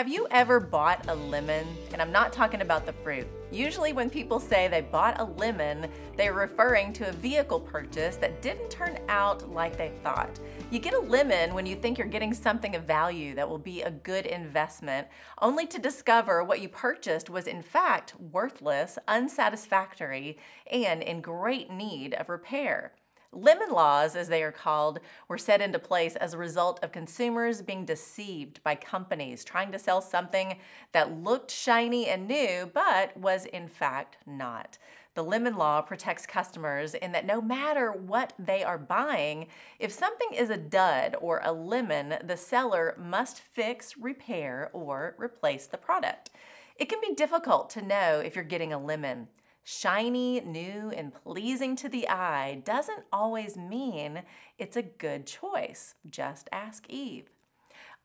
Have you ever bought a lemon? And I'm not talking about the fruit. Usually, when people say they bought a lemon, they're referring to a vehicle purchase that didn't turn out like they thought. You get a lemon when you think you're getting something of value that will be a good investment, only to discover what you purchased was in fact worthless, unsatisfactory, and in great need of repair. Lemon laws, as they are called, were set into place as a result of consumers being deceived by companies trying to sell something that looked shiny and new, but was in fact not. The lemon law protects customers in that no matter what they are buying, if something is a dud or a lemon, the seller must fix, repair, or replace the product. It can be difficult to know if you're getting a lemon. Shiny, new, and pleasing to the eye doesn't always mean it's a good choice. Just ask Eve.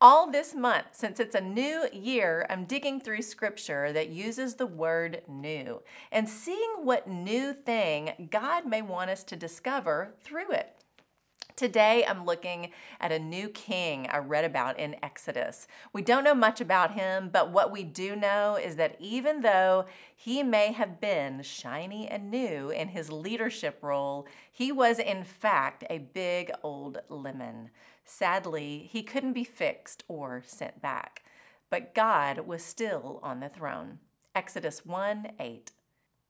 All this month, since it's a new year, I'm digging through scripture that uses the word new and seeing what new thing God may want us to discover through it. Today, I'm looking at a new king I read about in Exodus. We don't know much about him, but what we do know is that even though he may have been shiny and new in his leadership role, he was in fact a big old lemon. Sadly, he couldn't be fixed or sent back, but God was still on the throne. Exodus 1 8.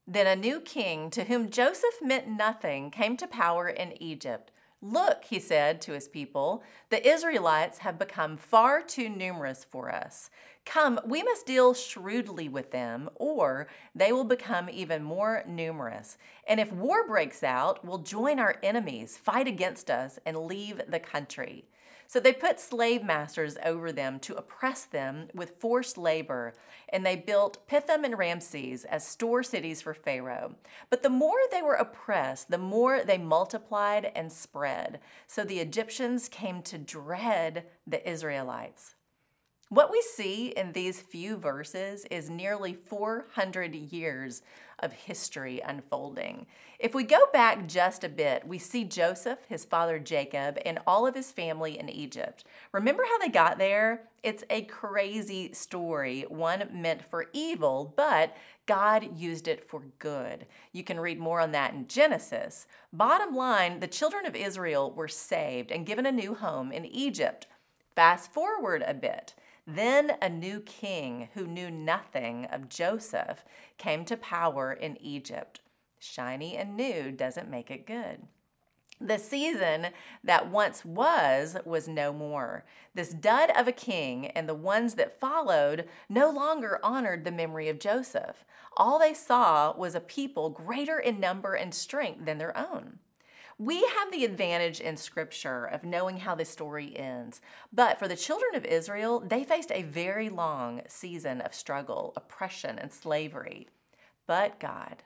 Then a new king to whom Joseph meant nothing came to power in Egypt. Look, he said to his people, the Israelites have become far too numerous for us. Come, we must deal shrewdly with them, or they will become even more numerous. And if war breaks out, we'll join our enemies, fight against us, and leave the country. So they put slave masters over them to oppress them with forced labor, and they built Pithom and Ramses as store cities for Pharaoh. But the more they were oppressed, the more they multiplied and spread. So the Egyptians came to dread the Israelites. What we see in these few verses is nearly 400 years of history unfolding. If we go back just a bit, we see Joseph, his father Jacob, and all of his family in Egypt. Remember how they got there? It's a crazy story, one meant for evil, but God used it for good. You can read more on that in Genesis. Bottom line, the children of Israel were saved and given a new home in Egypt. Fast forward a bit. Then a new king who knew nothing of Joseph came to power in Egypt. Shiny and new doesn't make it good. The season that once was was no more. This dud of a king and the ones that followed no longer honored the memory of Joseph. All they saw was a people greater in number and strength than their own. We have the advantage in Scripture of knowing how the story ends. But for the children of Israel, they faced a very long season of struggle, oppression, and slavery. But God,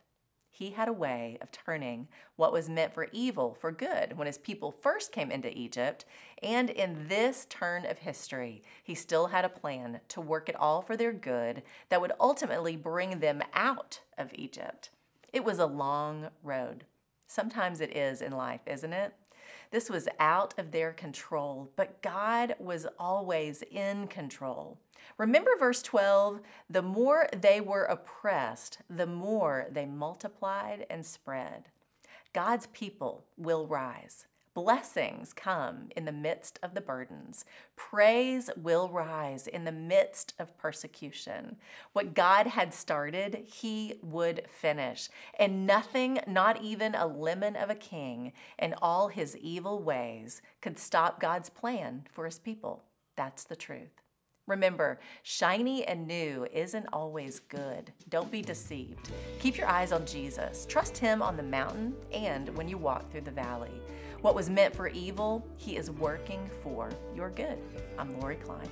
He had a way of turning what was meant for evil for good when His people first came into Egypt. And in this turn of history, He still had a plan to work it all for their good that would ultimately bring them out of Egypt. It was a long road. Sometimes it is in life, isn't it? This was out of their control, but God was always in control. Remember verse 12? The more they were oppressed, the more they multiplied and spread. God's people will rise. Blessings come in the midst of the burdens. Praise will rise in the midst of persecution. What God had started, He would finish. And nothing, not even a lemon of a king and all his evil ways, could stop God's plan for His people. That's the truth. Remember, shiny and new isn't always good. Don't be deceived. Keep your eyes on Jesus. Trust Him on the mountain and when you walk through the valley. What was meant for evil, He is working for your good. I'm Lori Klein.